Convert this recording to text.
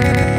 Bye-bye.